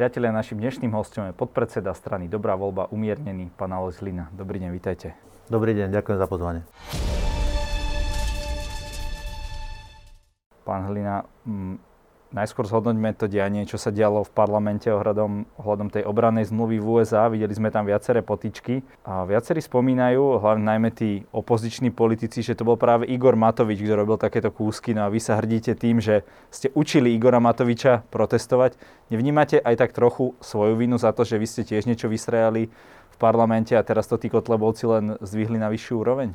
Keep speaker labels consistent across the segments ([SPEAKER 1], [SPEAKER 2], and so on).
[SPEAKER 1] Priatelia, našim dnešným hostom je podpredseda strany Dobrá voľba, umiernený pán Alois Lina. Dobrý deň, vítajte.
[SPEAKER 2] Dobrý deň, ďakujem za pozvanie.
[SPEAKER 1] Pán Hlina, Najskôr zhodnoťme to dianie, čo sa dialo v parlamente ohľadom, ohľadom tej obranej zmluvy v USA. Videli sme tam viaceré potičky. A viacerí spomínajú, hlavne najmä tí opoziční politici, že to bol práve Igor Matovič, kto robil takéto kúsky. No a vy sa hrdíte tým, že ste učili Igora Matoviča protestovať. Nevnímate aj tak trochu svoju vinu za to, že vy ste tiež niečo vystrajali v parlamente a teraz to tí kotlebovci len zdvihli na vyššiu úroveň?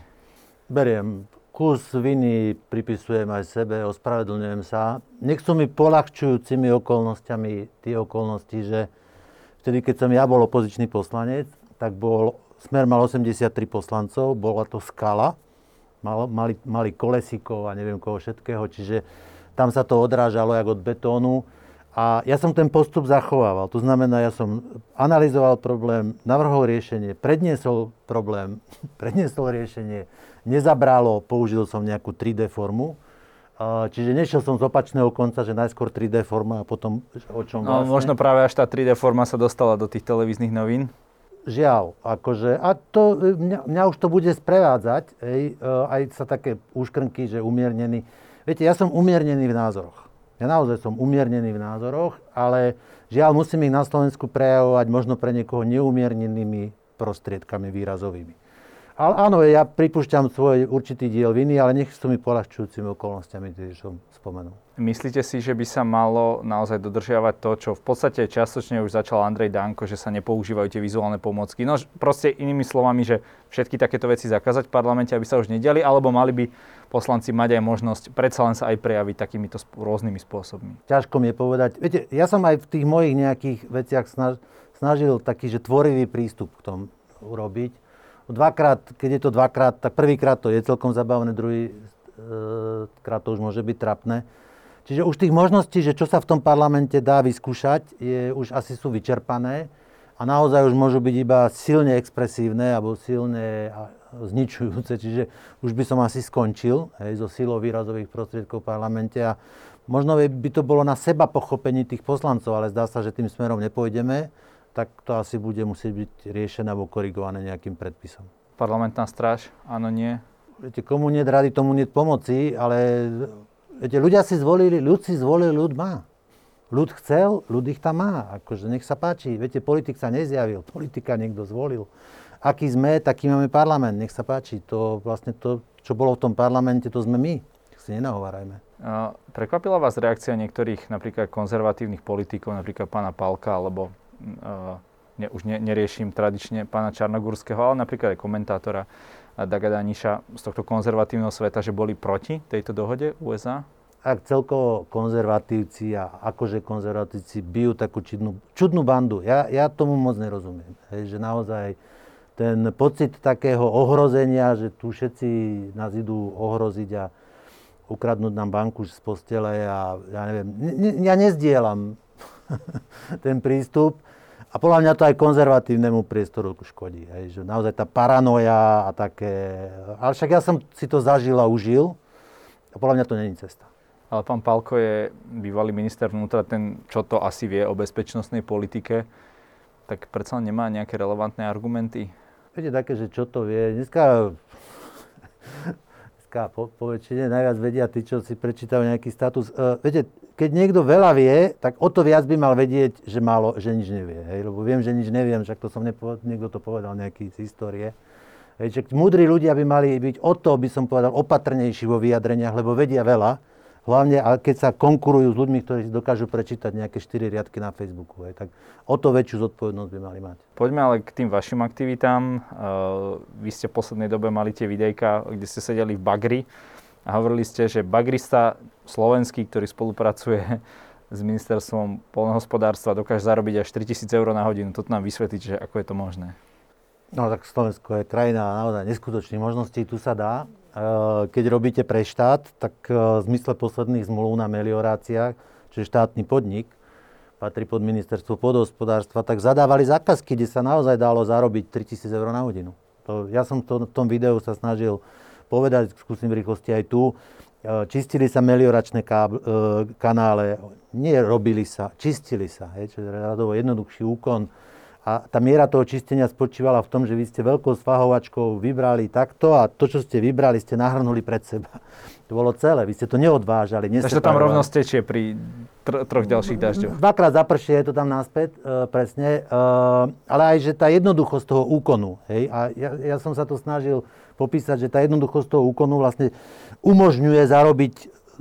[SPEAKER 2] Beriem kus viny pripisujem aj sebe, ospravedlňujem sa. Nech sú mi polahčujúcimi okolnostiami tie okolnosti, že vtedy, keď som ja bol opozičný poslanec, tak bol, Smer mal 83 poslancov, bola to skala, mal, mali, mali kolesikov a neviem koho všetkého, čiže tam sa to odrážalo jak od betónu. A ja som ten postup zachovával. To znamená, ja som analyzoval problém, navrhol riešenie, predniesol problém, predniesol riešenie, nezabralo, použil som nejakú 3D formu. Čiže nešiel som z opačného konca, že najskôr 3D forma a potom o čom
[SPEAKER 1] no,
[SPEAKER 2] vlastne.
[SPEAKER 1] možno práve až tá 3D forma sa dostala do tých televíznych novín.
[SPEAKER 2] Žiaľ, akože, a to, mňa, mňa už to bude sprevádzať, hej, e, aj sa také úškrnky, že umiernený. Viete, ja som umiernený v názoroch. Ja naozaj som umiernený v názoroch, ale žiaľ musím ich na Slovensku prejavovať možno pre niekoho neumiernenými prostriedkami výrazovými. Ale áno, ja pripúšťam svoj určitý diel viny, ale nech sú mi polahčujúcimi okolnostiami, ktoré som spomenul.
[SPEAKER 1] Myslíte si, že by sa malo naozaj dodržiavať to, čo v podstate častočne už začal Andrej Danko, že sa nepoužívajú tie vizuálne pomocky? No proste inými slovami, že všetky takéto veci zakázať v parlamente, aby sa už nediali, alebo mali by poslanci mať aj možnosť predsa len sa aj prejaviť takýmito rôznymi spôsobmi?
[SPEAKER 2] Ťažko mi je povedať. Viete, ja som aj v tých mojich nejakých veciach snažil taký, že tvorivý prístup k tomu urobiť dvakrát, keď je to dvakrát, tak prvýkrát to je celkom zabavné, druhý e, krát to už môže byť trapné. Čiže už tých možností, že čo sa v tom parlamente dá vyskúšať, je, už asi sú vyčerpané a naozaj už môžu byť iba silne expresívne alebo silne zničujúce. Čiže už by som asi skončil hej, so silou výrazových prostriedkov v parlamente a možno by to bolo na seba pochopení tých poslancov, ale zdá sa, že tým smerom nepôjdeme tak to asi bude musieť byť riešené alebo korigované nejakým predpisom.
[SPEAKER 1] Parlamentná stráž, áno, nie?
[SPEAKER 2] Viete, komu nie rady, tomu nie pomoci, ale viete, ľudia si zvolili, ľud si zvolil, ľud má. Ľud chcel, ľud ich tam má. Akože nech sa páči. Viete, politik sa nezjavil, politika niekto zvolil. Aký sme, taký máme parlament. Nech sa páči. To vlastne to, čo bolo v tom parlamente, to sme my. Tak si nenahovárajme.
[SPEAKER 1] Prekvapila vás reakcia niektorých napríklad konzervatívnych politikov, napríklad pána Palka alebo ne, už ne, neriešim tradične pána Čarnogurského, ale napríklad aj komentátora Daga Daniša z tohto konzervatívneho sveta, že boli proti tejto dohode USA?
[SPEAKER 2] Ak celkovo konzervatívci a akože konzervatívci bijú takú čudnú, čudnú bandu, ja, ja tomu moc nerozumiem. Hej, že naozaj ten pocit takého ohrozenia, že tu všetci nás idú ohroziť a ukradnúť nám banku z postele a ja neviem, ne, ja nezdielam ten prístup. A podľa mňa to aj konzervatívnemu priestoru škodí. Hej, že naozaj tá paranoja a také... Ale však ja som si to zažil a užil. A podľa mňa to není cesta.
[SPEAKER 1] Ale pán Palko je bývalý minister vnútra, ten čo to asi vie o bezpečnostnej politike, tak predsa nemá nejaké relevantné argumenty?
[SPEAKER 2] Viete, také, že čo to vie. Dneska dneska po, po väčšine najviac vedia tí, čo si prečítajú nejaký status. Uh, viete, keď niekto veľa vie, tak o to viac by mal vedieť, že, málo, že nič nevie. Hej? Lebo viem, že nič neviem, však to som nepovedal, niekto to povedal nejaký z histórie. Hej, že múdri ľudia by mali byť o to, by som povedal, opatrnejší vo vyjadreniach, lebo vedia veľa. Hlavne, keď sa konkurujú s ľuďmi, ktorí dokážu prečítať nejaké 4 riadky na Facebooku. Hej, tak o to väčšiu zodpovednosť by mali mať.
[SPEAKER 1] Poďme ale k tým vašim aktivitám. Uh, vy ste v poslednej dobe mali tie videjka, kde ste sedeli v Bagri a hovorili ste, že bagrista slovenský, ktorý spolupracuje s ministerstvom polnohospodárstva, dokáže zarobiť až 3000 eur na hodinu. Toto nám vysvetliť, že ako je to možné.
[SPEAKER 2] No tak Slovensko je krajina naozaj neskutočných možností, tu sa dá. E, keď robíte pre štát, tak e, v zmysle posledných zmluv na melioráciách, čiže štátny podnik, patrí pod ministerstvo podhospodárstva, tak zadávali zákazky, kde sa naozaj dalo zarobiť 3000 eur na hodinu. To, ja som to v tom videu sa snažil povedať, skúsim v rýchlosti aj tu. čistili sa melioračné káb, kanále, nie robili sa, čistili sa, hej, čo je radovo jednoduchší úkon. A tá miera toho čistenia spočívala v tom, že vy ste veľkou svahovačkou vybrali takto a to, čo ste vybrali, ste nahrnuli pred seba. To bolo celé, vy ste to neodvážali.
[SPEAKER 1] Takže to tam rovno stečie pri tr- troch ďalších dažďoch.
[SPEAKER 2] Dvakrát zapršie, je to tam naspäť, e, presne. E, ale aj, že tá jednoduchosť toho úkonu, hej, a ja, ja som sa to snažil popísať, že tá jednoduchosť toho úkonu vlastne umožňuje zarobiť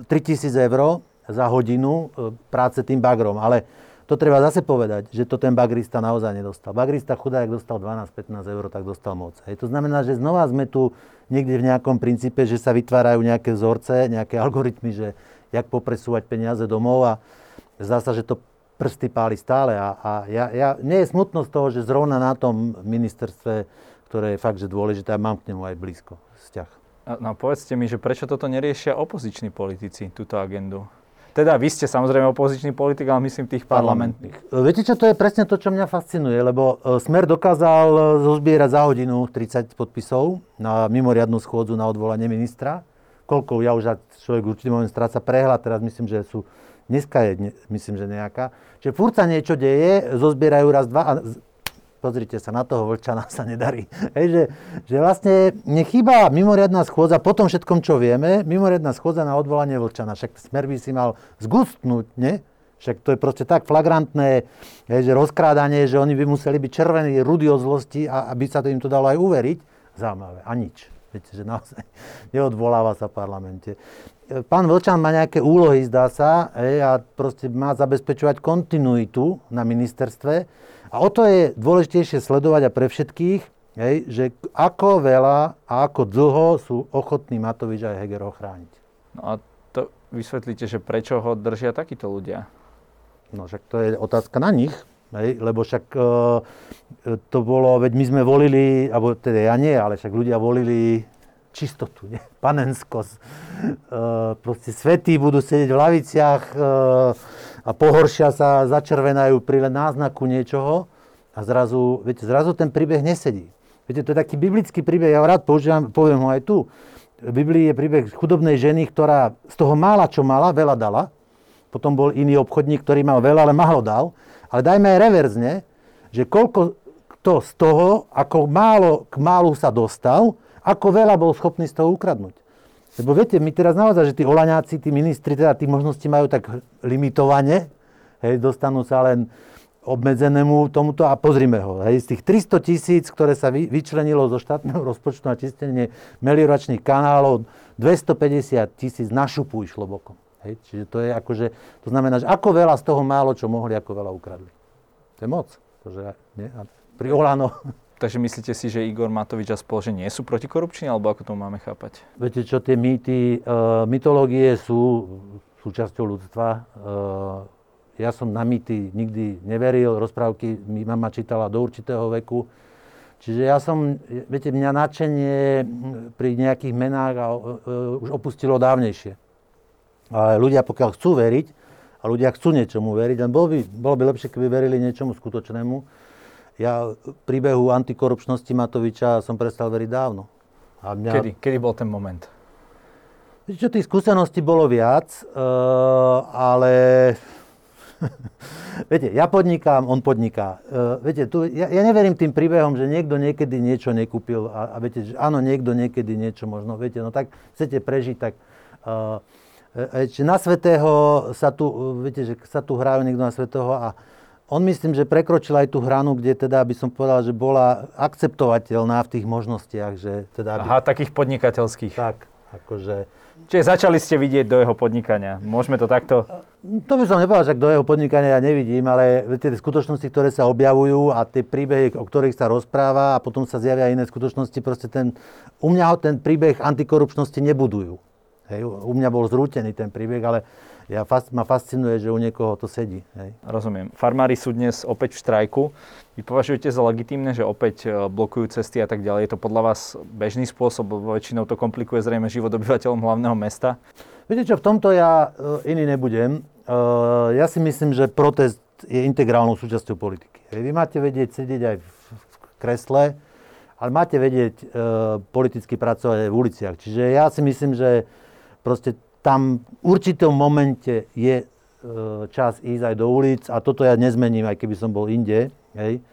[SPEAKER 2] 3000 eur za hodinu e, práce tým bagrom. Ale to treba zase povedať, že to ten bagrista naozaj nedostal. Bagrista chudák dostal 12-15 eur, tak dostal moc. Hej. To znamená, že znova sme tu niekde v nejakom princípe, že sa vytvárajú nejaké vzorce, nejaké algoritmy, že jak popresúvať peniaze domov a zdá sa, že to prsty páli stále. A, a ja, ja, nie je smutnosť toho, že zrovna na tom ministerstve, ktoré je fakt, že dôležité, a mám k nemu aj blízko vzťah.
[SPEAKER 1] No povedzte mi, že prečo toto neriešia opoziční politici, túto agendu? Teda vy ste samozrejme opozičný politik, ale myslím tých parlamentných.
[SPEAKER 2] Viete čo, to je presne to, čo mňa fascinuje, lebo e, Smer dokázal e, zozbierať za hodinu 30 podpisov na mimoriadnú schôdzu na odvolanie ministra. Koľko, ja už človek určitý moment stráca prehľad, teraz myslím, že sú, dneska je, myslím, že nejaká. Čiže furt sa niečo deje, zozbierajú raz, dva a pozrite sa, na toho vlčana sa nedarí. Hej, že, že vlastne nechýba mimoriadná schôdza, po tom všetkom, čo vieme, mimoriadná schôdza na odvolanie vlčana. Však smer by si mal zgustnúť, ne? Však to je proste tak flagrantné, hej, že rozkrádanie, že oni by museli byť červení, rudy o zlosti a aby sa to im to dalo aj uveriť. Zaujímavé. A nič. Viete, že naozaj neodvoláva sa v parlamente. Pán Vlčan má nejaké úlohy, zdá sa, hej, a proste má zabezpečovať kontinuitu na ministerstve a o to je dôležitejšie sledovať a pre všetkých, hej, že ako veľa a ako dlho sú ochotní Matovič a Heger ochrániť.
[SPEAKER 1] No a to vysvetlíte, že prečo ho držia takíto ľudia?
[SPEAKER 2] No však to je otázka na nich, hej, lebo však e, to bolo, veď my sme volili, alebo teda ja nie, ale však ľudia volili čistotu, nie? panenskosť. E, proste svetí budú sedieť v laviciach, e, a pohoršia sa, začervenajú pri len náznaku niečoho a zrazu, viete, zrazu ten príbeh nesedí. Viete, to je taký biblický príbeh, ja rád používam, poviem ho aj tu. V Biblii je príbeh chudobnej ženy, ktorá z toho mála, čo mala, veľa dala. Potom bol iný obchodník, ktorý mal veľa, ale málo dal. Ale dajme aj reverzne, že koľko kto z toho, ako málo k málu sa dostal, ako veľa bol schopný z toho ukradnúť. Lebo viete, my teraz naozaj, že tí olaňáci, tí ministri, teda tí možnosti majú tak limitovane, hej, dostanú sa len obmedzenému tomuto a pozrime ho. Hej, z tých 300 tisíc, ktoré sa vy, vyčlenilo zo štátneho rozpočtu na čistenie melioračných kanálov, 250 tisíc na šupu išlo bokom. Hej, čiže to je akože, to znamená, že ako veľa z toho málo, čo mohli, ako veľa ukradli. To je moc. Tože, nie? A pri Olano
[SPEAKER 1] Takže myslíte si, že Igor Matovič a spol, že nie sú protikorupční, alebo ako to máme chápať?
[SPEAKER 2] Viete čo, tie mýty, uh, mytológie sú súčasťou ľudstva. Uh, ja som na mýty nikdy neveril, rozprávky mi mama čítala do určitého veku. Čiže ja som, viete, mňa nadšenie pri nejakých menách a, uh, už opustilo dávnejšie. Ale ľudia, pokiaľ chcú veriť, a ľudia chcú niečomu veriť, len bolo by, bolo by lepšie, keby verili niečomu skutočnému, ja príbehu antikorupčnosti Matoviča som prestal veriť dávno.
[SPEAKER 1] A mňa... Kedy? Kedy bol ten moment?
[SPEAKER 2] Čo tých skúseností bolo viac, uh, ale viete, ja podnikám, on podniká. Uh, viete, tu, ja, ja neverím tým príbehom, že niekto niekedy niečo nekúpil a, a viete, že áno, niekto niekedy niečo možno, viete, no tak chcete prežiť, tak uh, na Svetého sa tu, viete, že sa tu hrajú niekto na Svetého a on myslím, že prekročil aj tú hranu, kde teda by som povedal, že bola akceptovateľná v tých možnostiach. Že teda
[SPEAKER 1] by... Aha, takých podnikateľských.
[SPEAKER 2] Tak, akože...
[SPEAKER 1] Čiže začali ste vidieť do jeho podnikania. Môžeme to takto...
[SPEAKER 2] To by som nepovedal, že do jeho podnikania ja nevidím, ale tie skutočnosti, ktoré sa objavujú a tie príbehy, o ktorých sa rozpráva a potom sa zjavia iné skutočnosti, proste ten, u mňa ten príbeh antikorupčnosti nebudujú. Hej, u mňa bol zrútený ten príbeh, ale ja, ma fascinuje, že u niekoho to sedí. Hej.
[SPEAKER 1] Rozumiem. Farmári sú dnes opäť v štrajku. Vy považujete za legitímne, že opäť e, blokujú cesty a tak ďalej? Je to podľa vás bežný spôsob? Väčšinou to komplikuje zrejme život obyvateľom hlavného mesta?
[SPEAKER 2] Viete čo, v tomto ja e, iný nebudem. E, ja si myslím, že protest je integrálnou súčasťou politiky. Vy máte vedieť sedieť aj v kresle, ale máte vedieť politicky pracovať aj v uliciach. Čiže ja si myslím, že proste tam v určitom momente je e, čas ísť aj do ulic a toto ja nezmením, aj keby som bol inde. Hej.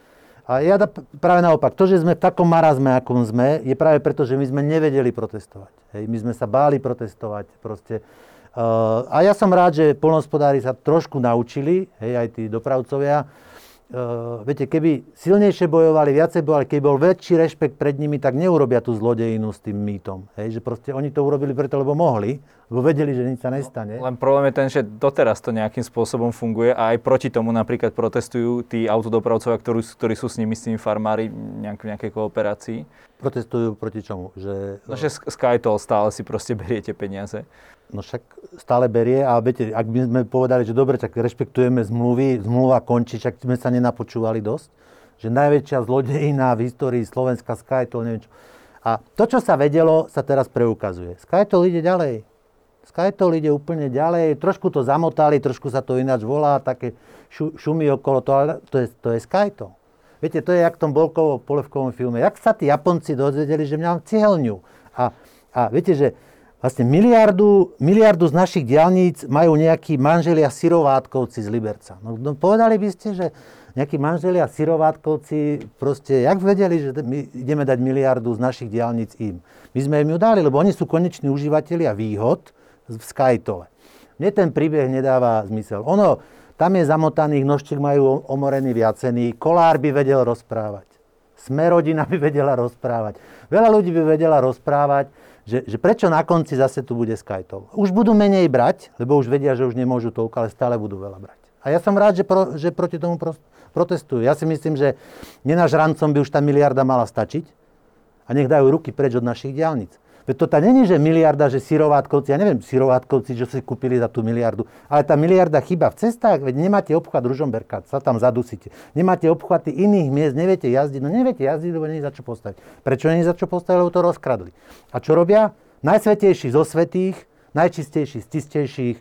[SPEAKER 2] A ja da, práve naopak, to, že sme v takom marazme, akom sme, je práve preto, že my sme nevedeli protestovať. Hej. My sme sa báli protestovať. Proste. Uh, a ja som rád, že polnospodári sa trošku naučili, hej, aj tí dopravcovia, uh, viete, keby silnejšie bojovali, viacej bojovali, keby bol väčší rešpekt pred nimi, tak neurobia tú zlodejinu s tým mýtom. Hej, že proste oni to urobili preto, lebo mohli, lebo vedeli, že nič sa nestane.
[SPEAKER 1] Len problém je ten, že doteraz to nejakým spôsobom funguje a aj proti tomu napríklad protestujú tí autodopravcovia, ktorí, ktorí sú s nimi, s tými farmári nejak, v nejakej kooperácii.
[SPEAKER 2] Protestujú proti čomu? Že,
[SPEAKER 1] no, že Skytol stále si proste beriete peniaze.
[SPEAKER 2] No však stále berie a viete, ak by sme povedali, že dobre, tak rešpektujeme zmluvy, zmluva končí, však sme sa nenapočúvali dosť, že najväčšia zlodejina v histórii Slovenska Skytol, neviem čo. A to, čo sa vedelo, sa teraz preukazuje. Skytol ide ďalej. Skytol ide úplne ďalej, trošku to zamotali, trošku sa to ináč volá, také šu, šumy okolo toho, ale to je, to je Skytol. Viete, to je jak v tom Bolkovo polevkovom filme. Jak sa tí Japonci dozvedeli, že mám cihelňu. A, a viete, že vlastne miliardu, miliardu z našich diálnic majú nejakí manželia syrovátkovci z Liberca. No, no povedali by ste, že nejakí manželia syrovátkovci proste, jak vedeli, že my ideme dať miliardu z našich diálnic im. My sme im ju dali, lebo oni sú koneční užívateľia výhod v Skytole. Mne ten príbeh nedáva zmysel. Ono, tam je zamotaných, nožčík majú omorený viacený, kolár by vedel rozprávať. Smerodina by vedela rozprávať. Veľa ľudí by vedela rozprávať, že, že prečo na konci zase tu bude Skytol. Už budú menej brať, lebo už vedia, že už nemôžu toľko, ale stále budú veľa brať. A ja som rád, že, pro, že proti tomu pro, protestujú. Ja si myslím, že nenáš rancom by už tá miliarda mala stačiť a nech dajú ruky preč od našich diálnic. Veď to tá není, že miliarda, že syrovátkovci, ja neviem, syrovátkovci, že si kúpili za tú miliardu, ale tá miliarda chyba v cestách, veď nemáte obchvat Ružomberka, sa tam zadusíte. Nemáte obchvaty iných miest, neviete jazdiť, no neviete jazdiť, lebo nie za čo postaviť. Prečo nie za čo postaviť, lebo to rozkradli. A čo robia? Najsvetejší zo svetých, najčistejší z čistejších.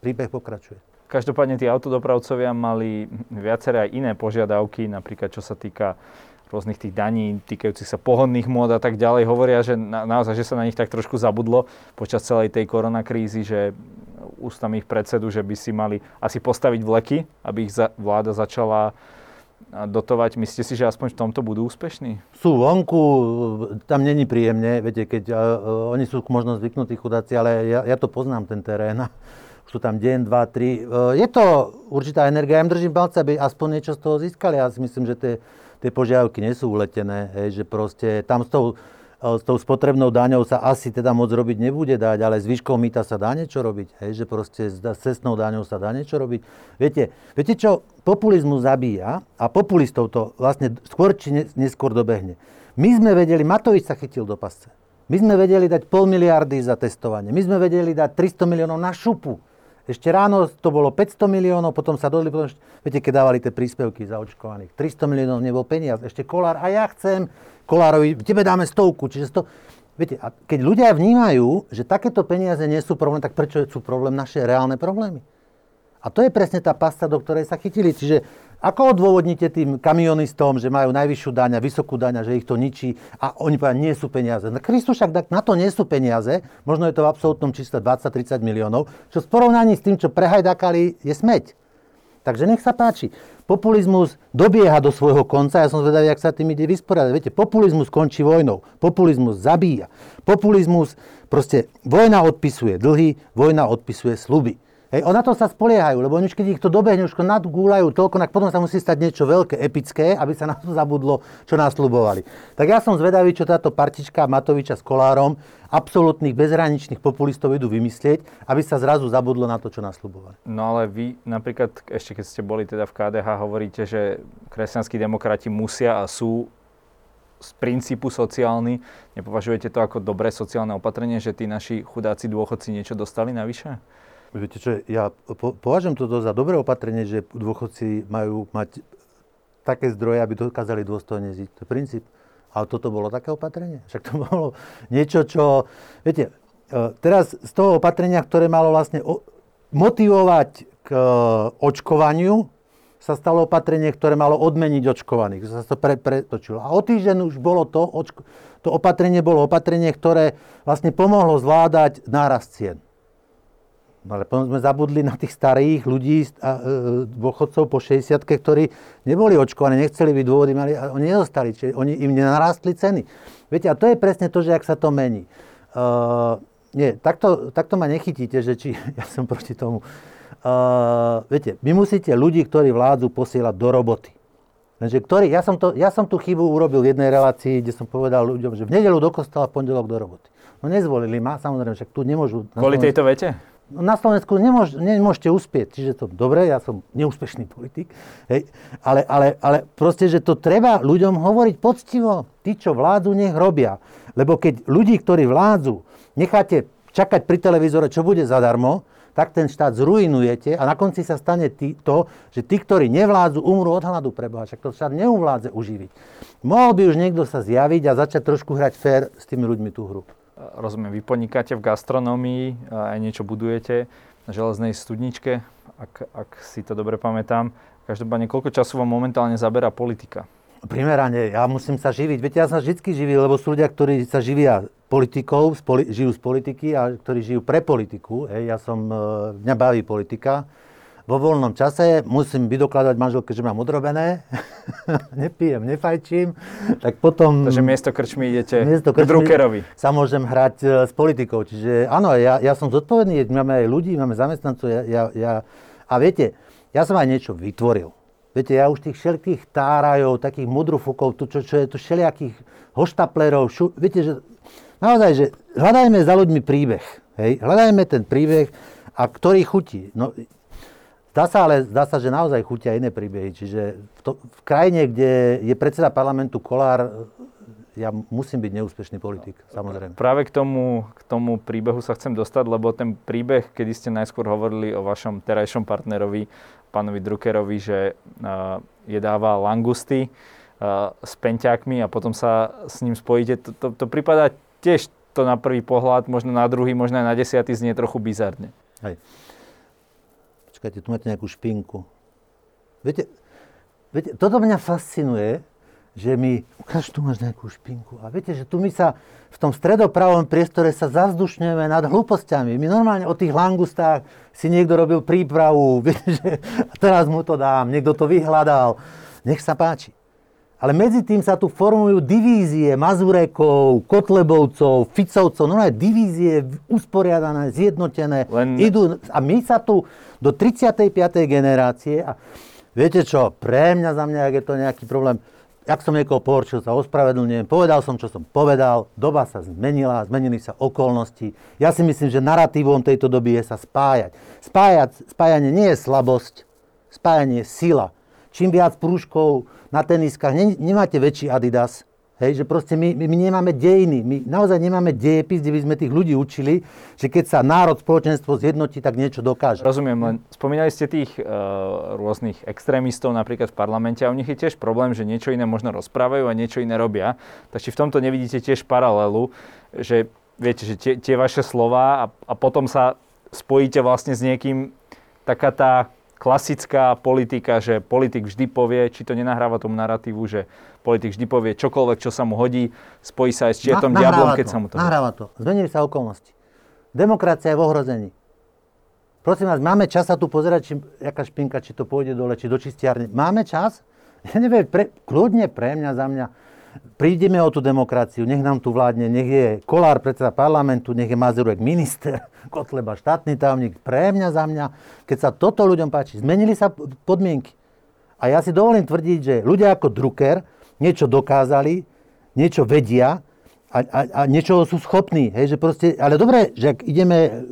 [SPEAKER 2] Príbeh pokračuje.
[SPEAKER 1] Každopádne tí autodopravcovia mali viaceré aj iné požiadavky, napríklad čo sa týka rôznych tých daní týkajúcich sa pohodných môd a tak ďalej. Hovoria, že na, naozaj, že sa na nich tak trošku zabudlo počas celej tej koronakrízy, že ústam ich predsedu, že by si mali asi postaviť vleky, aby ich za, vláda začala dotovať. Myslíte si, že aspoň v tomto budú úspešní?
[SPEAKER 2] Sú vonku, tam není príjemne, viete, keď uh, oni sú možno zvyknutí chudáci, ale ja, ja to poznám, ten terén. Sú tam deň, dva, tri. Uh, je to určitá energia, ja im držím palce, aby aspoň niečo z toho získali. Ja si myslím, že tie tie nie sú uletené, hej, že proste tam s tou, s tou spotrebnou daňou sa asi teda moc robiť nebude dať, ale s výškou mýta sa dá niečo robiť, hej, že proste s cestnou daňou sa dá niečo robiť. Viete, viete čo, populizmus zabíja a populistov to vlastne skôr či neskôr dobehne. My sme vedeli, Matovič sa chytil do pasce. My sme vedeli dať pol miliardy za testovanie. My sme vedeli dať 300 miliónov na šupu. Ešte ráno to bolo 500 miliónov, potom sa dodali, potom, viete, keď dávali tie príspevky za očkovaných. 300 miliónov nebol peniaz. Ešte kolár, a ja chcem kolárovi, tebe dáme stovku, čiže sto... Viete, a keď ľudia vnímajú, že takéto peniaze nie sú problém, tak prečo sú problém naše reálne problémy? A to je presne tá pasta, do ktorej sa chytili. Čiže ako odôvodníte tým kamionistom, že majú najvyššiu daň a vysokú daň a že ich to ničí a oni povedia, nie sú peniaze. Na Kristu však na to nie sú peniaze, možno je to v absolútnom čísle 20-30 miliónov, čo v porovnaní s tým, čo prehajdákali, je smeť. Takže nech sa páči. Populizmus dobieha do svojho konca, ja som zvedavý, ak sa tým ide vysporiadať. Viete, populizmus končí vojnou, populizmus zabíja. Populizmus, proste vojna odpisuje dlhy, vojna odpisuje sluby. Hej, na to sa spoliehajú, lebo už keď ich to dobehne, už nadgúľajú toľko, tak potom sa musí stať niečo veľké, epické, aby sa to zabudlo, čo nás slubovali. Tak ja som zvedavý, čo táto partička Matoviča s Kolárom, absolútnych bezhraničných populistov idú vymyslieť, aby sa zrazu zabudlo na to, čo nás slubovali.
[SPEAKER 1] No ale vy napríklad, ešte keď ste boli teda v KDH, hovoríte, že kresťanskí demokrati musia a sú z princípu sociálny. Nepovažujete to ako dobré sociálne opatrenie, že tí naši chudáci dôchodci niečo dostali navyše?
[SPEAKER 2] Viete čo, ja po, považujem toto za dobré opatrenie, že dôchodci majú mať také zdroje, aby dokázali dôstojne žiť. To je princíp. Ale toto bolo také opatrenie. Však to bolo niečo, čo... Viete, e, teraz z toho opatrenia, ktoré malo vlastne motivovať k e, očkovaniu, sa stalo opatrenie, ktoré malo odmeniť očkovaných. Sa to pre, pretočilo. A o týždeň už bolo to, očko, to opatrenie bolo opatrenie, ktoré vlastne pomohlo zvládať nárast cien. No ale potom sme zabudli na tých starých ľudí, e, dôchodcov po 60 ktorí neboli očkovaní, nechceli byť dôvody, mali, a oni nezostali, čiže oni im nenarastli ceny. Viete, a to je presne to, že ak sa to mení. Uh, nie, takto, takto ma nechytíte, že či ja som proti tomu. Uh, viete, vy musíte ľudí, ktorí vládzu, posielať do roboty. Lenže ktorý, ja som, to, ja som tú chybu urobil v jednej relácii, kde som povedal ľuďom, že v nedelu do kostola, v pondelok do roboty. No nezvolili ma, samozrejme, však tu nemôžu...
[SPEAKER 1] Kvôli tejto vete?
[SPEAKER 2] No, na Slovensku nemôž, nemôžete uspieť, čiže to dobre, ja som neúspešný politik, hej, ale, ale, ale proste, že to treba ľuďom hovoriť poctivo. Tí, čo vládzu, nech robia. Lebo keď ľudí, ktorí vládzu, necháte čakať pri televízore, čo bude zadarmo, tak ten štát zrujnujete a na konci sa stane tý, to, že tí, ktorí nevládzu, umrú od hladu preboha. Však to štát neuvládze uživiť. Mohol by už niekto sa zjaviť a začať trošku hrať fér s tými ľuďmi tú hru.
[SPEAKER 1] Rozumiem, vy podnikáte v gastronómii, aj niečo budujete na železnej studničke, ak, ak si to dobre pamätám. Každopádne, koľko času vám momentálne zaberá politika?
[SPEAKER 2] Primerane, ja musím sa živiť. Viete, ja sa vždy živil, lebo sú ľudia, ktorí sa živia politikov, žijú z politiky a ktorí žijú pre politiku. Hej. Ja som, e, mňa baví politika. Vo voľnom čase musím vydokladať manželke, že mám odrobené. Nepijem, nefajčím. Tak potom...
[SPEAKER 1] Takže miesto krčmy idete miesto krčmy k Druckerovi.
[SPEAKER 2] Sa môžem hrať e, s politikou. Čiže áno, ja, ja som zodpovedný, máme aj ľudí, máme zamestnancov. Ja, ja, ja, a viete, ja som aj niečo vytvoril. Viete, ja už tých všelikých tárajov, takých mudrufukov, tu, čo, čo je tu všelijakých hoštaplerov, šu, viete, že naozaj, že hľadajme za ľuďmi príbeh. Hej? Hľadajme ten príbeh, a ktorý chutí. No, zdá sa, ale zdá sa, že naozaj chutia iné príbehy. Čiže v, to, v krajine, kde je predseda parlamentu Kolár, ja musím byť neúspešný politik, samozrejme.
[SPEAKER 1] Práve k tomu, k tomu príbehu sa chcem dostať, lebo ten príbeh, kedy ste najskôr hovorili o vašom terajšom partnerovi, pánovi Druckerovi, že uh, jedával langusty uh, s penťákmi a potom sa s ním spojíte, to, to, to prípada tiež to na prvý pohľad, možno na druhý, možno aj na desiatý znie trochu bizarne. Hej.
[SPEAKER 2] Počkajte, tu máte nejakú špinku. Viete, viete, toto mňa fascinuje, že my, ukáž, tu máš nejakú špinku. A viete, že tu my sa v tom stredopravom priestore sa zavzdušňujeme nad hlúpostiami. My normálne o tých langustách si niekto robil prípravu, viete, že a teraz mu to dám, niekto to vyhľadal. Nech sa páči. Ale medzi tým sa tu formujú divízie Mazurekov, Kotlebovcov, Ficovcov, normálne divízie usporiadané, zjednotené. Len... Idú, a my sa tu do 35. generácie a viete čo, pre mňa, za mňa, ak je to nejaký problém, ak som niekoho pohorčil, sa ospravedlňujem, povedal som, čo som povedal, doba sa zmenila, zmenili sa okolnosti. Ja si myslím, že narratívom tejto doby je sa spájať. Spájať spájanie nie je slabosť, spájanie je sila. Čím viac prúžkov na teniskách, ne, nemáte väčší Adidas. Hej, že proste my, my, nemáme dejiny, my naozaj nemáme dejepis, kde by sme tých ľudí učili, že keď sa národ, spoločenstvo zjednotí, tak niečo dokáže.
[SPEAKER 1] Rozumiem, len spomínali ste tých uh, rôznych extrémistov napríklad v parlamente a u nich je tiež problém, že niečo iné možno rozprávajú a niečo iné robia. Takže v tomto nevidíte tiež paralelu, že viete, že tie, tie vaše slova a, a potom sa spojíte vlastne s niekým, taká tá klasická politika, že politik vždy povie, či to nenahráva tomu narratívu, že politik vždy povie čokoľvek, čo sa mu hodí, spojí sa aj s čiertom Na, diablom, keď
[SPEAKER 2] to,
[SPEAKER 1] sa mu to
[SPEAKER 2] Nahráva to. Zmenili sa okolnosti. Demokracia je v ohrození. Prosím vás, máme čas sa tu pozerať, či, jaká špinka, či to pôjde dole, či do čistiarne. Máme čas? Ja neviem, pre, kľudne pre mňa, za mňa prídeme o tú demokraciu, nech nám tu vládne, nech je Kolár predseda parlamentu, nech je Mazurek minister, Kotleba štátny tajomník, pre mňa, za mňa, keď sa toto ľuďom páči, zmenili sa podmienky. A ja si dovolím tvrdiť, že ľudia ako Drucker niečo dokázali, niečo vedia a, a, a niečo sú schopní. Hej, že proste, ale dobre, že ak ideme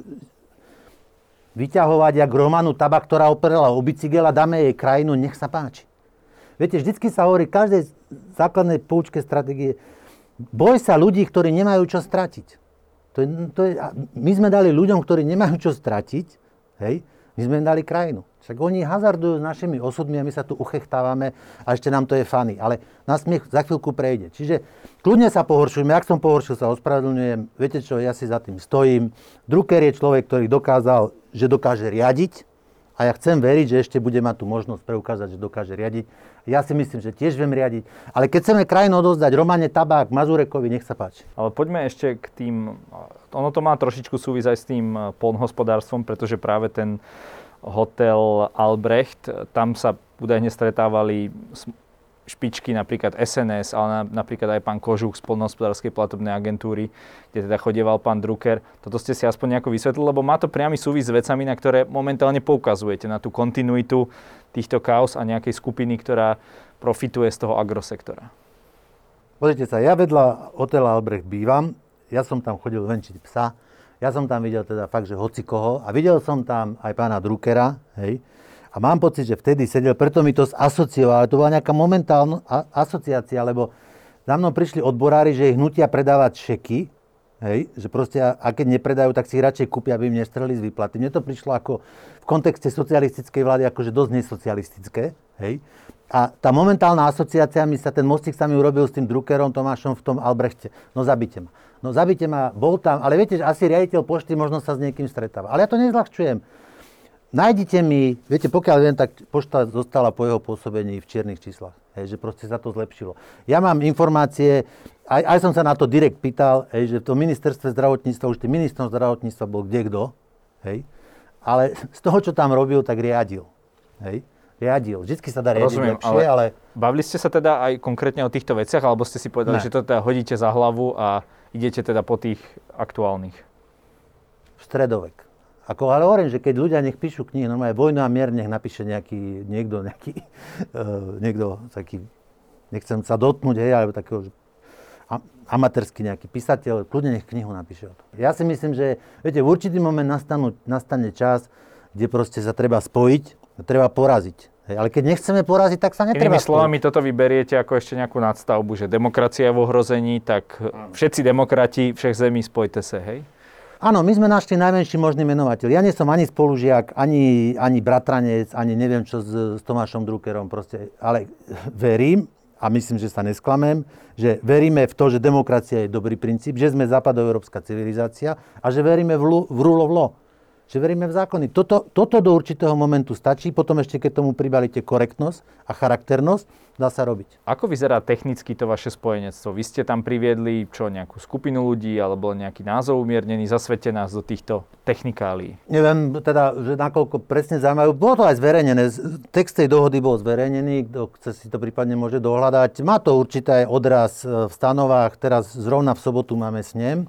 [SPEAKER 2] vyťahovať jak Romanu Taba, ktorá operala o bicykel a dáme jej krajinu, nech sa páči. Viete, vždycky sa hovorí každej základnej poučke stratégie, boj sa ľudí, ktorí nemajú čo stratiť. To je, to je, my sme dali ľuďom, ktorí nemajú čo stratiť, hej, my sme im dali krajinu. Však oni hazardujú s našimi osudmi a my sa tu uchechtávame a ešte nám to je fany. Ale nás smiech za chvíľku prejde. Čiže kľudne sa pohoršujeme. Ak som pohoršil, sa ospravedlňujem. Viete čo, ja si za tým stojím. Drucker je človek, ktorý dokázal, že dokáže riadiť a ja chcem veriť, že ešte bude mať tú možnosť preukázať, že dokáže riadiť. Ja si myslím, že tiež viem riadiť. Ale keď chceme krajinu odozdať Romane Tabák, Mazurekovi, nech sa páči.
[SPEAKER 1] Ale poďme ešte k tým, ono to má trošičku súvisť aj s tým eh, polnohospodárstvom, pretože práve ten hotel Albrecht, tam sa údajne stretávali špičky, napríklad SNS, ale na, napríklad aj pán Kožuch z polnohospodárskej platobnej agentúry, kde teda chodieval pán Drucker. Toto ste si aspoň nejako vysvetlili, lebo má to priamy súvis s vecami, na ktoré momentálne poukazujete, na tú kontinuitu týchto kaos a nejakej skupiny, ktorá profituje z toho agrosektora.
[SPEAKER 2] Pozrite sa, ja vedľa hotela Albrecht bývam, ja som tam chodil venčiť psa, ja som tam videl teda fakt, že hoci koho a videl som tam aj pána Druckera, hej, a mám pocit, že vtedy sedel, preto mi to asocioval, ale to bola nejaká momentálna asociácia, lebo za mnou prišli odborári, že ich nutia predávať šeky, hej, že proste, a keď nepredajú, tak si ich radšej kúpia, aby im nestreli z výplaty. Mne to prišlo ako v kontexte socialistickej vlády akože dosť nesocialistické, hej. A tá momentálna asociácia, mi sa ten mostík sa mi urobil s tým Druckerom Tomášom v tom Albrechte. No zabite ma. No zabite ma, bol tam, ale viete, že asi riaditeľ pošty možno sa s niekým stretáva. Ale ja to nezľahčujem. Nájdite mi, viete, pokiaľ viem, tak pošta zostala po jeho pôsobení v čiernych číslach. Hej, že proste sa to zlepšilo. Ja mám informácie, aj, aj som sa na to direkt pýtal, hej, že v tom ministerstve zdravotníctva, už tým ministrom zdravotníctva bol kde kto, hej, ale z toho, čo tam robil, tak riadil. Hej, riadil. Vždycky sa dá riadiť Rozumiem, lepšie, ale,
[SPEAKER 1] ale... Bavili ste sa teda aj konkrétne o týchto veciach, alebo ste si povedali, ne. že to teda hodíte za hlavu a idete teda po tých aktuálnych?
[SPEAKER 2] Stredovek. Ako, ale hovorím, že keď ľudia nech píšu knihy, normálne Vojna a mier, nech napíše nejaký, niekto, nejaký, uh, niekto taký, nechcem sa dotknúť, hej, alebo takého, že amatérsky nejaký písateľ, kľudne nech knihu napíše o tom. Ja si myslím, že, viete, v určitý moment nastanú, nastane čas, kde proste sa treba spojiť, treba poraziť. Hej, ale keď nechceme poraziť, tak sa netreba
[SPEAKER 1] Inými slovami, toto vyberiete ako ešte nejakú nadstavbu, že demokracia je v ohrození, tak všetci demokrati všech zemí spojte sa, hej?
[SPEAKER 2] Áno, my sme našli najmenší možný menovateľ. Ja nie som ani spolužiak, ani, ani bratranec, ani neviem čo s, s Tomášom Druckerom, proste, ale verím, a myslím, že sa nesklamem, že veríme v to, že demokracia je dobrý princíp, že sme západoeurópska civilizácia a že veríme v, v rule of law že veríme v zákony. Toto, toto do určitého momentu stačí, potom ešte keď tomu pribalíte korektnosť a charakternosť, dá sa robiť.
[SPEAKER 1] Ako vyzerá technicky to vaše spojenectvo? Vy ste tam priviedli čo, nejakú skupinu ľudí alebo nejaký názov umiernený, zasvete nás do týchto technikálií?
[SPEAKER 2] Neviem teda, že nakoľko presne zaujímajú. Bolo to aj zverejnené. Text tej dohody bol zverejnený, kto chce si to prípadne môže dohľadať. Má to určité odraz v stanovách. Teraz zrovna v sobotu máme snem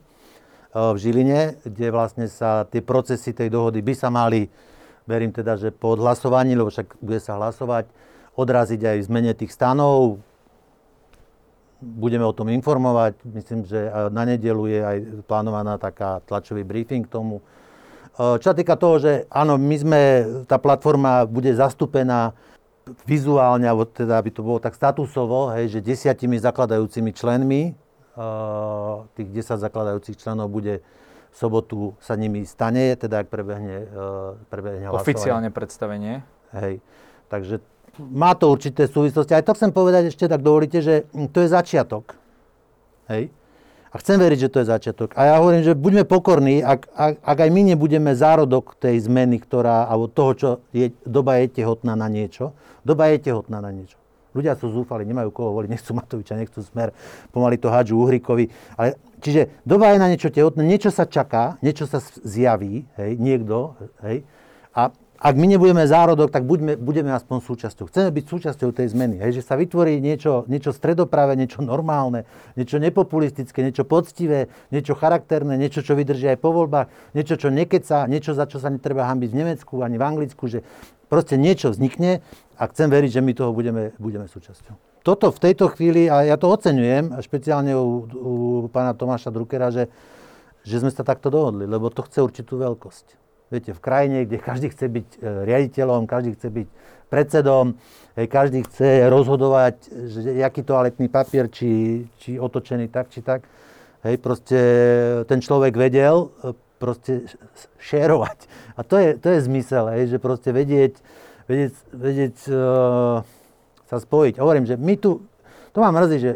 [SPEAKER 2] v Žiline, kde vlastne sa tie procesy tej dohody by sa mali, verím teda, že po odhlasovaní, lebo však bude sa hlasovať, odraziť aj v zmene tých stanov. Budeme o tom informovať. Myslím, že na nedelu je aj plánovaná taká tlačový briefing k tomu. Čo sa týka toho, že áno, my sme, tá platforma bude zastúpená vizuálne, alebo teda aby to bolo tak statusovo, hej, že desiatimi zakladajúcimi členmi tých 10 zakladajúcich členov bude v sobotu sa nimi stane, teda ak prebehne, prebehne
[SPEAKER 1] hlasovanie. Oficiálne predstavenie.
[SPEAKER 2] Hej. Takže má to určité súvislosti. Aj to chcem povedať ešte, tak dovolíte, že to je začiatok. Hej. A chcem veriť, že to je začiatok. A ja hovorím, že buďme pokorní, ak, ak, ak aj my nebudeme zárodok tej zmeny, ktorá, alebo toho, čo je, doba je tehotná na niečo. Doba je tehotná na niečo. Ľudia sú zúfali, nemajú koho voliť, nechcú Matoviča, nechcú Smer, pomaly to hádžu Uhrikovi. Ale, čiže doba je na niečo tehotné, niečo sa čaká, niečo sa zjaví, hej, niekto, hej, a ak my nebudeme zárodok, tak buďme, budeme aspoň súčasťou. Chceme byť súčasťou tej zmeny. Hej, že sa vytvorí niečo, niečo stredopravé, niečo normálne, niečo nepopulistické, niečo poctivé, niečo charakterné, niečo, čo vydrží aj po voľbách, niečo, čo nekeca, niečo, za čo sa netreba hambiť v Nemecku ani v Anglicku, že proste niečo vznikne a chcem veriť, že my toho budeme, budeme súčasťou. Toto v tejto chvíli, a ja to oceňujem, špeciálne u, u pána Tomáša Druckera, že, že sme sa takto dohodli, lebo to chce určitú veľkosť. Viete, v krajine, kde každý chce byť e, riaditeľom, každý chce byť predsedom, každý chce rozhodovať, že aký toaletný papier, či, či otočený tak, či tak. Hej, proste ten človek vedel e, proste šérovať. A to je, to je zmysel, hej, že proste vedieť, vedieť, vedieť uh, sa spojiť. A hovorím, že my tu, to mám mrzí, že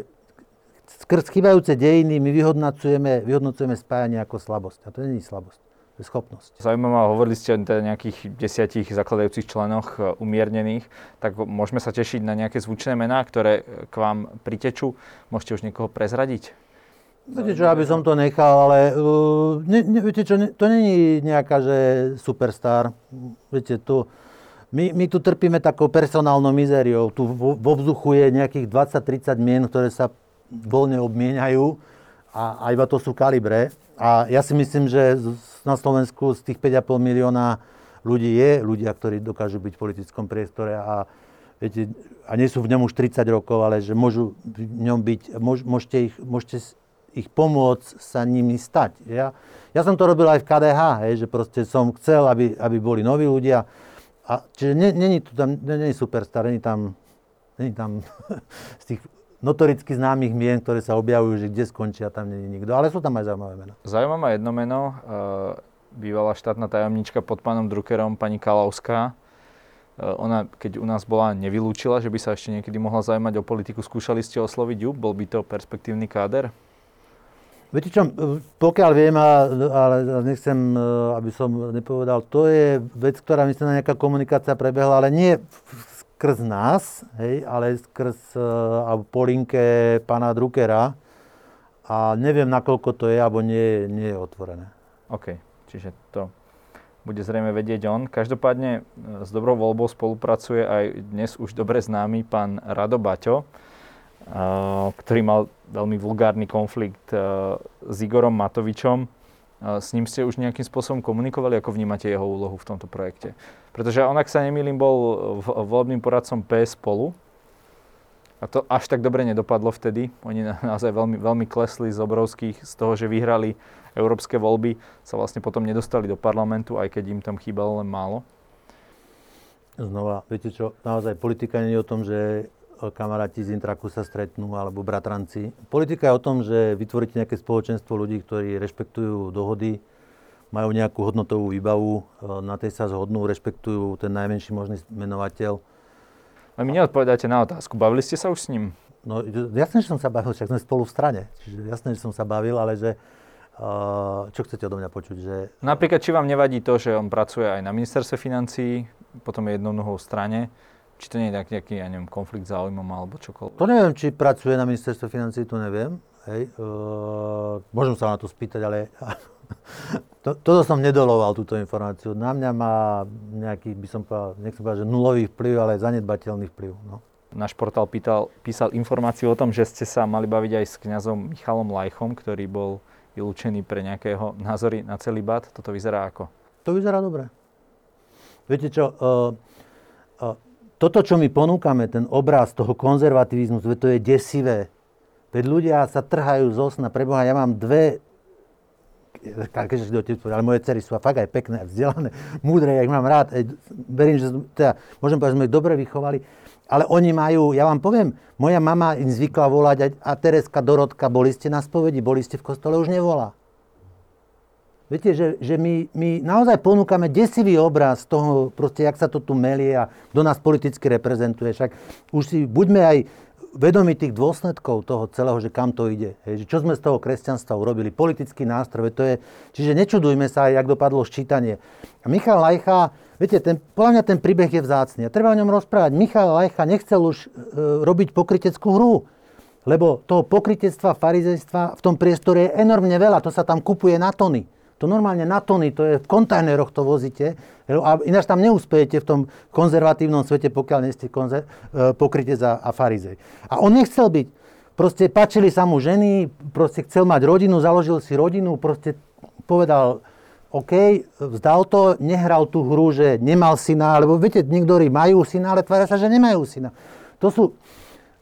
[SPEAKER 2] skrz chybajúce dejiny my vyhodnocujeme, vyhodnocujeme spájanie ako slabosť. A to nie je slabosť. schopnosť.
[SPEAKER 1] Zaujímavé, hovorili ste o teda nejakých desiatich zakladajúcich členoch e, umiernených, tak môžeme sa tešiť na nejaké zvučné mená, ktoré k vám pritečú. Môžete už niekoho prezradiť?
[SPEAKER 2] Viete čo, aby som to nechal, ale uh, ne, ne, viete čo, ne, to není nejaká, že superstar. Viete, tu, my, my tu trpíme takou personálnou mizériou. Tu vo, vo vzduchu je nejakých 20-30 mien, ktoré sa voľne obmieniajú a, a iba to sú kalibre. A ja si myslím, že na Slovensku z tých 5,5 milióna ľudí je ľudia, ktorí dokážu byť v politickom priestore a, viete, a nie sú v ňom už 30 rokov, ale že môžu v ňom byť, môž, môžete, ich, môžete ich pomôcť sa nimi stať. Ja, ja som to robil aj v KDH, hej, že proste som chcel, aby, aby boli noví ľudia. A, čiže není tu tam, není superstar, není tam, není tam z tých notoricky známych mien, ktoré sa objavujú, že kde skončia, tam není nikto. Ale sú tam aj zaujímavé mená.
[SPEAKER 1] Zaujímavé jedno meno, uh, bývalá štátna tajomnička pod pánom Druckerom, pani Kalauská. Uh, ona, keď u nás bola, nevylúčila, že by sa ešte niekedy mohla zaujímať o politiku. Skúšali ste osloviť ju? Bol by to perspektívny káder?
[SPEAKER 2] Viete čo, pokiaľ viem, ale nechcem, e, aby som nepovedal, to je vec, ktorá myslím, nejaká komunikácia prebehla, ale nie skrz nás, hej, ale skrz uh, po linke pána Druckera. A neviem, nakoľko to je, alebo nie, nie je otvorené.
[SPEAKER 1] OK, čiže to bude zrejme vedieť on. Každopádne e, s dobrou voľbou spolupracuje aj dnes už dobre známy pán Rado Baťo, ktorý mal veľmi vulgárny konflikt s Igorom Matovičom. S ním ste už nejakým spôsobom komunikovali, ako vnímate jeho úlohu v tomto projekte? Pretože on, ak sa nemýlim, bol volebným poradcom PS spolu. A to až tak dobre nedopadlo vtedy. Oni naozaj veľmi, veľmi klesli z obrovských, z toho, že vyhrali európske voľby, sa vlastne potom nedostali do parlamentu, aj keď im tam chýbalo len málo.
[SPEAKER 2] Znova, viete čo, naozaj politika nie je o tom, že kamaráti z Intraku sa stretnú, alebo bratranci. Politika je o tom, že vytvoríte nejaké spoločenstvo ľudí, ktorí rešpektujú dohody, majú nejakú hodnotovú výbavu, e, na tej sa zhodnú, rešpektujú ten najmenší možný menovateľ.
[SPEAKER 1] A mi neodpovedáte na otázku. Bavili ste sa už s ním?
[SPEAKER 2] No jasne, že som sa bavil, však sme spolu v strane. Čiže jasne, že som sa bavil, ale že uh, čo chcete odo mňa počuť? Že...
[SPEAKER 1] Napríklad, či vám nevadí to, že on pracuje aj na ministerstve financií, potom je jednou nohou v strane, či to nie je nejaký, ja neviem, konflikt záujmom alebo čokoľvek?
[SPEAKER 2] To neviem, či pracuje na ministerstve financí, to neviem. Hej, uh, môžem sa na to spýtať, ale to, toto som nedoloval, túto informáciu. Na mňa má nejaký, by som povedal, nechcem povedať, že nulový vplyv, ale zanedbateľný vplyv. No.
[SPEAKER 1] Náš portál pýtal, písal informáciu o tom, že ste sa mali baviť aj s kňazom Michalom Lajchom, ktorý bol vylúčený pre nejakého názory na celý bát. Toto vyzerá ako?
[SPEAKER 2] To vyzerá dobre. Viete čo, uh, uh, toto, čo my ponúkame, ten obraz toho konzervativizmu, to je desivé. Veď ľudia sa trhajú z osna. Preboha, ja mám dve keďže ale moje cery sú fakt aj pekné, vzdelané, múdre, ja ich mám rád. Verím, že teda, môžem povedať, že sme ich dobre vychovali. Ale oni majú, ja vám poviem, moja mama im zvykla volať a Tereska, Dorotka, boli ste na spovedi, boli ste v kostole, už nevolá. Viete, že, že my, my naozaj ponúkame desivý obraz toho, proste, jak sa to tu melie a kto nás politicky reprezentuje. Však už si buďme aj vedomi tých dôsledkov toho celého, že kam to ide. Hej, že čo sme z toho kresťanstva urobili, politický nástroj, to je, čiže nečudujme sa, jak dopadlo ščítanie. A Michal Lajcha, viete, ten, podľa mňa ten príbeh je vzácný a treba o ňom rozprávať. Michal Lajcha nechcel už e, robiť pokryteckú hru, lebo toho pokrytectva, farizejstva v tom priestore je enormne veľa, to sa tam kupuje na tony. To normálne na tony, to je v kontajneroch to vozíte. A ináč tam neúspejete v tom konzervatívnom svete, pokiaľ nie ste konzer- e, pokryte za a farizej. A on nechcel byť. Proste páčili sa mu ženy, proste chcel mať rodinu, založil si rodinu, proste povedal, OK, vzdal to, nehral tú hru, že nemal syna, lebo viete, niektorí majú syna, ale tvária sa, že nemajú syna. To sú,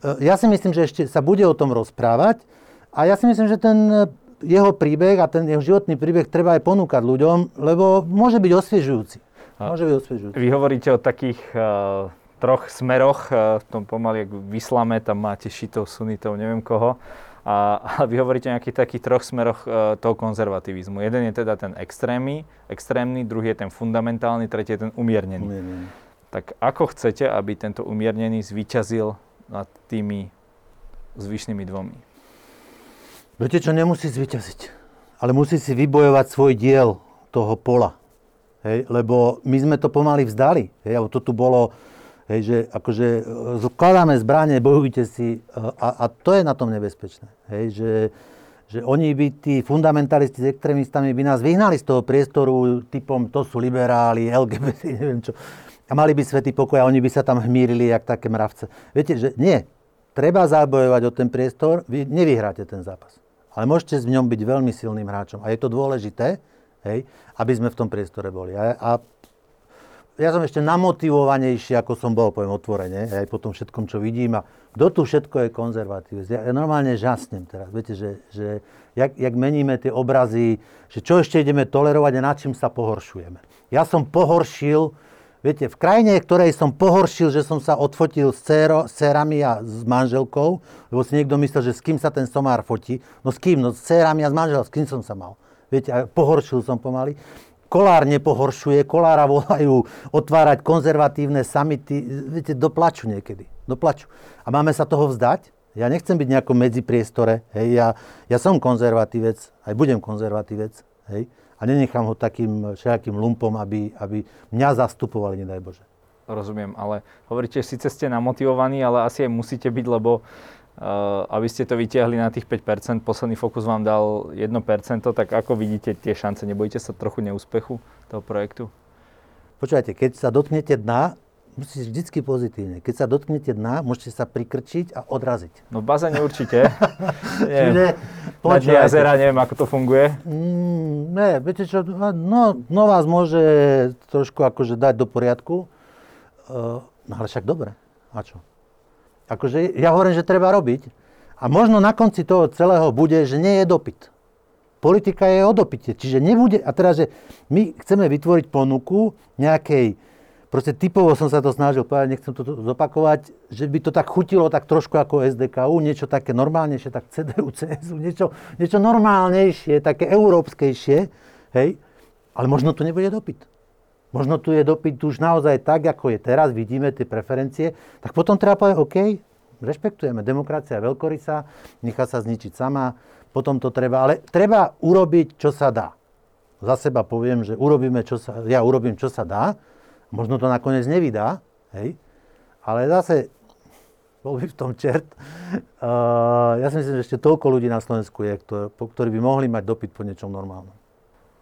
[SPEAKER 2] e, ja si myslím, že ešte sa bude o tom rozprávať a ja si myslím, že ten jeho príbeh a ten jeho životný príbeh treba aj ponúkať ľuďom, lebo môže byť osviežujúci. Môže byť osviežujúci.
[SPEAKER 1] Vy hovoríte o takých uh, troch smeroch, uh, v tom pomaly, ak v islame, tam máte šitov, sunitov, neviem koho. A, a vy hovoríte o nejakých takých troch smeroch uh, toho konzervativizmu. Jeden je teda ten extrémny, extrémny, druhý je ten fundamentálny, tretí je ten umiernený. umiernený. Tak ako chcete, aby tento umiernený zvíťazil nad tými zvyšnými dvomi?
[SPEAKER 2] Viete čo, nemusí zvyťaziť, ale musí si vybojovať svoj diel, toho pola. Hej, lebo my sme to pomaly vzdali. Hej, to tu bolo, hej, že akože skladáme zbranie, bojujte si a, a to je na tom nebezpečné. Hej, že, že oni by, tí fundamentalisti s extrémistami by nás vyhnali z toho priestoru typom to sú liberáli, LGBT, neviem čo. A mali by svetý pokoj a oni by sa tam hmírili jak také mravce. Viete, že nie. Treba zabojovať o ten priestor, vy nevyhráte ten zápas. Ale môžete v ňom byť veľmi silným hráčom. A je to dôležité, hej, aby sme v tom priestore boli. A, a ja som ešte namotivovanejší, ako som bol, poviem otvorene, aj po tom všetkom, čo vidím. A kto tu všetko je konzervatívec? Ja, normálne žasnem teraz. Viete, že, že jak, jak meníme tie obrazy, že čo ešte ideme tolerovať a na čím sa pohoršujeme. Ja som pohoršil, viete, v krajine, ktorej som pohoršil, že som sa odfotil s, céro, cérami a s manželkou, lebo si niekto myslel, že s kým sa ten somár fotí. No s kým? No s cérami a s manželkou. S kým som sa mal? Viete, a pohoršil som pomaly. Kolár nepohoršuje, Kolára volajú otvárať konzervatívne samity, viete, do plaču niekedy, do plaču. A máme sa toho vzdať? Ja nechcem byť nejako medzi priestore, hej, ja, ja som konzervatívec, aj budem konzervatívec, hej, a nenechám ho takým všakým lumpom, aby, aby mňa zastupovali, nedaj Bože.
[SPEAKER 1] Rozumiem, ale hovoríte, síce ste namotivovaní, ale asi aj musíte byť, lebo Eh, aby ste to vytiahli na tých 5%, posledný Fokus vám dal 1%, tak ako vidíte tie šance? Nebojíte sa trochu neúspechu toho projektu?
[SPEAKER 2] Počúvajte, keď sa dotknete dna, musíte vždycky pozitívne. Keď sa dotknete dna, môžete sa prikrčiť a odraziť.
[SPEAKER 1] No v bazéne určite. Čiže, počúvajte. jazera, neviem, ako to funguje.
[SPEAKER 2] Mm, ne, viete čo, no, no vás môže trošku akože dať do poriadku, uh, no ale však dobre. A čo? Akože ja hovorím, že treba robiť. A možno na konci toho celého bude, že nie je dopyt. Politika je o dopite. Čiže nebude, a teraz, že my chceme vytvoriť ponuku nejakej, proste typovo som sa to snažil povedať, nechcem to zopakovať, že by to tak chutilo tak trošku ako SDKU, niečo také normálnejšie, tak CDU, CSU, niečo, niečo normálnejšie, také európskejšie, hej, ale možno tu nebude dopyt. Možno tu je dopyt už naozaj tak, ako je teraz, vidíme tie preferencie, tak potom treba povedať, OK, rešpektujeme, demokracia je veľkorysá, nechá sa zničiť sama, potom to treba, ale treba urobiť, čo sa dá. Za seba poviem, že urobíme, čo sa, ja urobím, čo sa dá, možno to nakoniec nevydá, hej, ale zase bol by v tom čert. Uh, ja si myslím, že ešte toľko ľudí na Slovensku je, ktorí by mohli mať dopyt po niečom normálnom.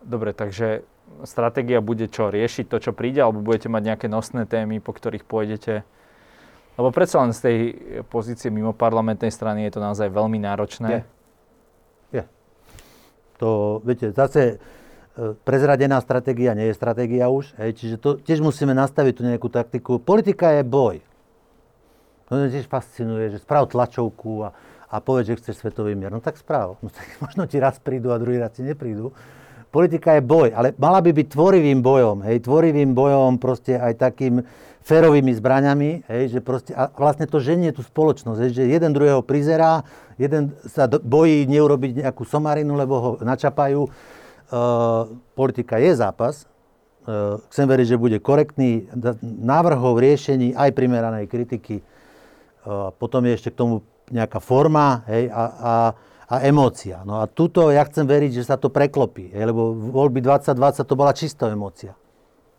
[SPEAKER 1] Dobre, takže stratégia bude čo? Riešiť to, čo príde, alebo budete mať nejaké nosné témy, po ktorých pôjdete? Lebo predsa len z tej pozície mimo parlamentnej strany je to naozaj veľmi náročné.
[SPEAKER 2] Je. je. To, viete, zase prezradená stratégia nie je stratégia už, hej, čiže to tiež musíme nastaviť tú nejakú taktiku. Politika je boj. To mňa tiež fascinuje, že sprav tlačovku a, a povedz, že chceš svetový mier. No tak správ. No tak možno ti raz prídu a druhý raz ti neprídu politika je boj, ale mala by byť tvorivým bojom, hej, tvorivým bojom proste aj takým férovými zbraňami, hej, že proste, a vlastne to ženie tú spoločnosť, hej, že jeden druhého prizerá, jeden sa bojí neurobiť nejakú somarinu, lebo ho načapajú. E, politika je zápas, e, chcem veriť, že bude korektný návrhov, riešení, aj primeranej kritiky. E, potom je ešte k tomu nejaká forma, hej, a, a a emócia. No a tuto ja chcem veriť, že sa to preklopí, hej, lebo voľby 2020 to bola čistá emócia.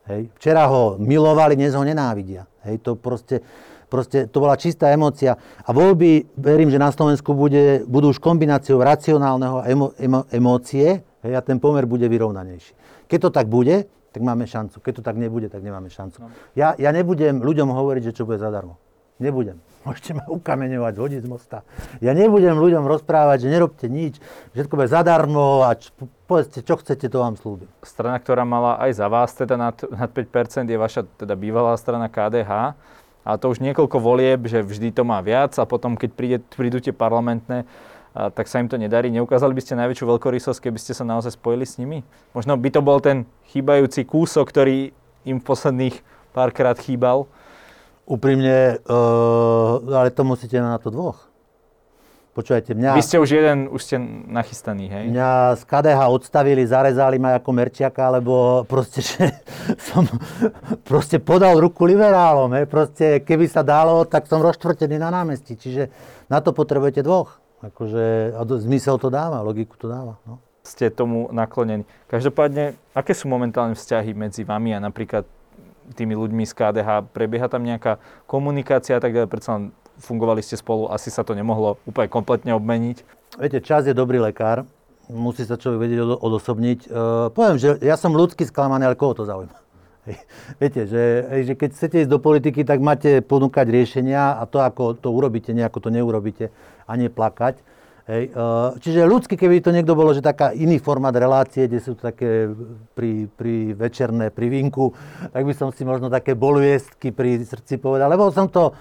[SPEAKER 2] Hej. Včera ho milovali, dnes ho nenávidia. Hej, to proste, proste, to bola čistá emócia. A voľby, verím, že na Slovensku bude, budú už kombináciou racionálneho emo, emo, emócie hej, a ten pomer bude vyrovnanejší. Keď to tak bude, tak máme šancu. Keď to tak nebude, tak nemáme šancu. No. Ja, ja nebudem ľuďom hovoriť, že čo bude zadarmo. Nebudem. Môžete ma ukameňovať, hodiť z mosta. Ja nebudem ľuďom rozprávať, že nerobte nič, všetko bude zadarmo a č- povedzte, čo chcete, to vám slúbim.
[SPEAKER 1] Strana, ktorá mala aj za vás teda nad, nad 5%, je vaša teda bývalá strana KDH. A to už niekoľko volieb, že vždy to má viac a potom, keď príde, prídu tie parlamentné, a, tak sa im to nedarí. Neukázali by ste najväčšiu veľkorysosť, keby ste sa naozaj spojili s nimi? Možno by to bol ten chýbajúci kúsok, ktorý im v posledných párkrát chýbal.
[SPEAKER 2] Úprimne, uh, ale to musíte na to dvoch. Počúvajte, mňa...
[SPEAKER 1] Vy ste už jeden, už ste nachystaný, hej?
[SPEAKER 2] Mňa z KDH odstavili, zarezali ma ako merčiaka, lebo proste, že som proste podal ruku liberálom, hej? Proste, keby sa dalo, tak som rozštvrtený na námestí. Čiže na to potrebujete dvoch. Akože, a zmysel to dáva, logiku to dáva, no
[SPEAKER 1] ste tomu naklonení. Každopádne, aké sú momentálne vzťahy medzi vami a napríklad tými ľuďmi z KDH? Prebieha tam nejaká komunikácia a tak ďalej? Predsa len fungovali ste spolu, asi sa to nemohlo úplne kompletne obmeniť.
[SPEAKER 2] Viete, čas je dobrý lekár, musí sa človek vedieť odosobniť. Uh, poviem, že ja som ľudský sklamaný, ale koho to zaujíma? Viete, že, že keď chcete ísť do politiky, tak máte ponúkať riešenia a to, ako to urobíte, nejako to neurobíte a neplakať. Hej. Čiže ľudsky, keby to niekto bolo, že taká iný formát relácie, kde sú také pri, pri večerné, pri vinku, tak by som si možno také boluestky pri srdci povedal, lebo som to,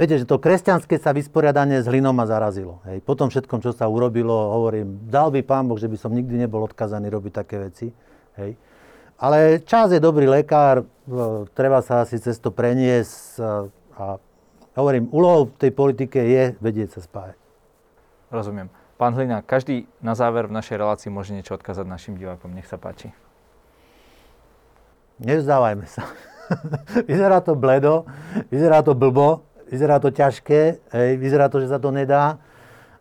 [SPEAKER 2] viete, že to kresťanské sa vysporiadanie s hlinom ma zarazilo. Hej. Po tom všetkom, čo sa urobilo, hovorím, dal by pán Boh, že by som nikdy nebol odkazaný robiť také veci. Hej. Ale čas je dobrý lekár, treba sa asi cez to preniesť a, a hovorím, úlohou tej politike je vedieť sa spájať.
[SPEAKER 1] Rozumiem. Pán Hlina, každý na záver v našej relácii môže niečo odkázať našim divákom. Nech sa páči.
[SPEAKER 2] Nevzdávajme sa. vyzerá to bledo, vyzerá to blbo, vyzerá to ťažké, hej, vyzerá to, že sa to nedá.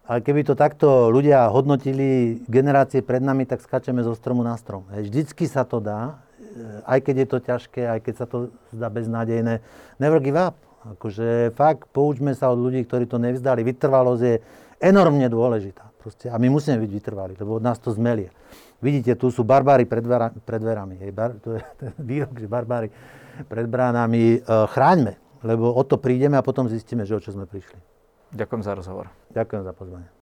[SPEAKER 2] Ale keby to takto ľudia hodnotili generácie pred nami, tak skačeme zo stromu na strom. Hej. Vždycky sa to dá, aj keď je to ťažké, aj keď sa to zdá beznádejné. Never give up. Akože fakt, poučme sa od ľudí, ktorí to nevzdali. Vytrvalosť je enormne dôležitá. Proste. A my musíme byť vytrvali, lebo od nás to zmelie. Vidíte, tu sú barbári pred, dvera, pred dverami. Hej, bar, to je ten výrok, že barbári pred bránami. E, chráňme, lebo o to prídeme a potom zistíme, že o čo sme prišli.
[SPEAKER 1] Ďakujem za rozhovor.
[SPEAKER 2] Ďakujem za pozvanie.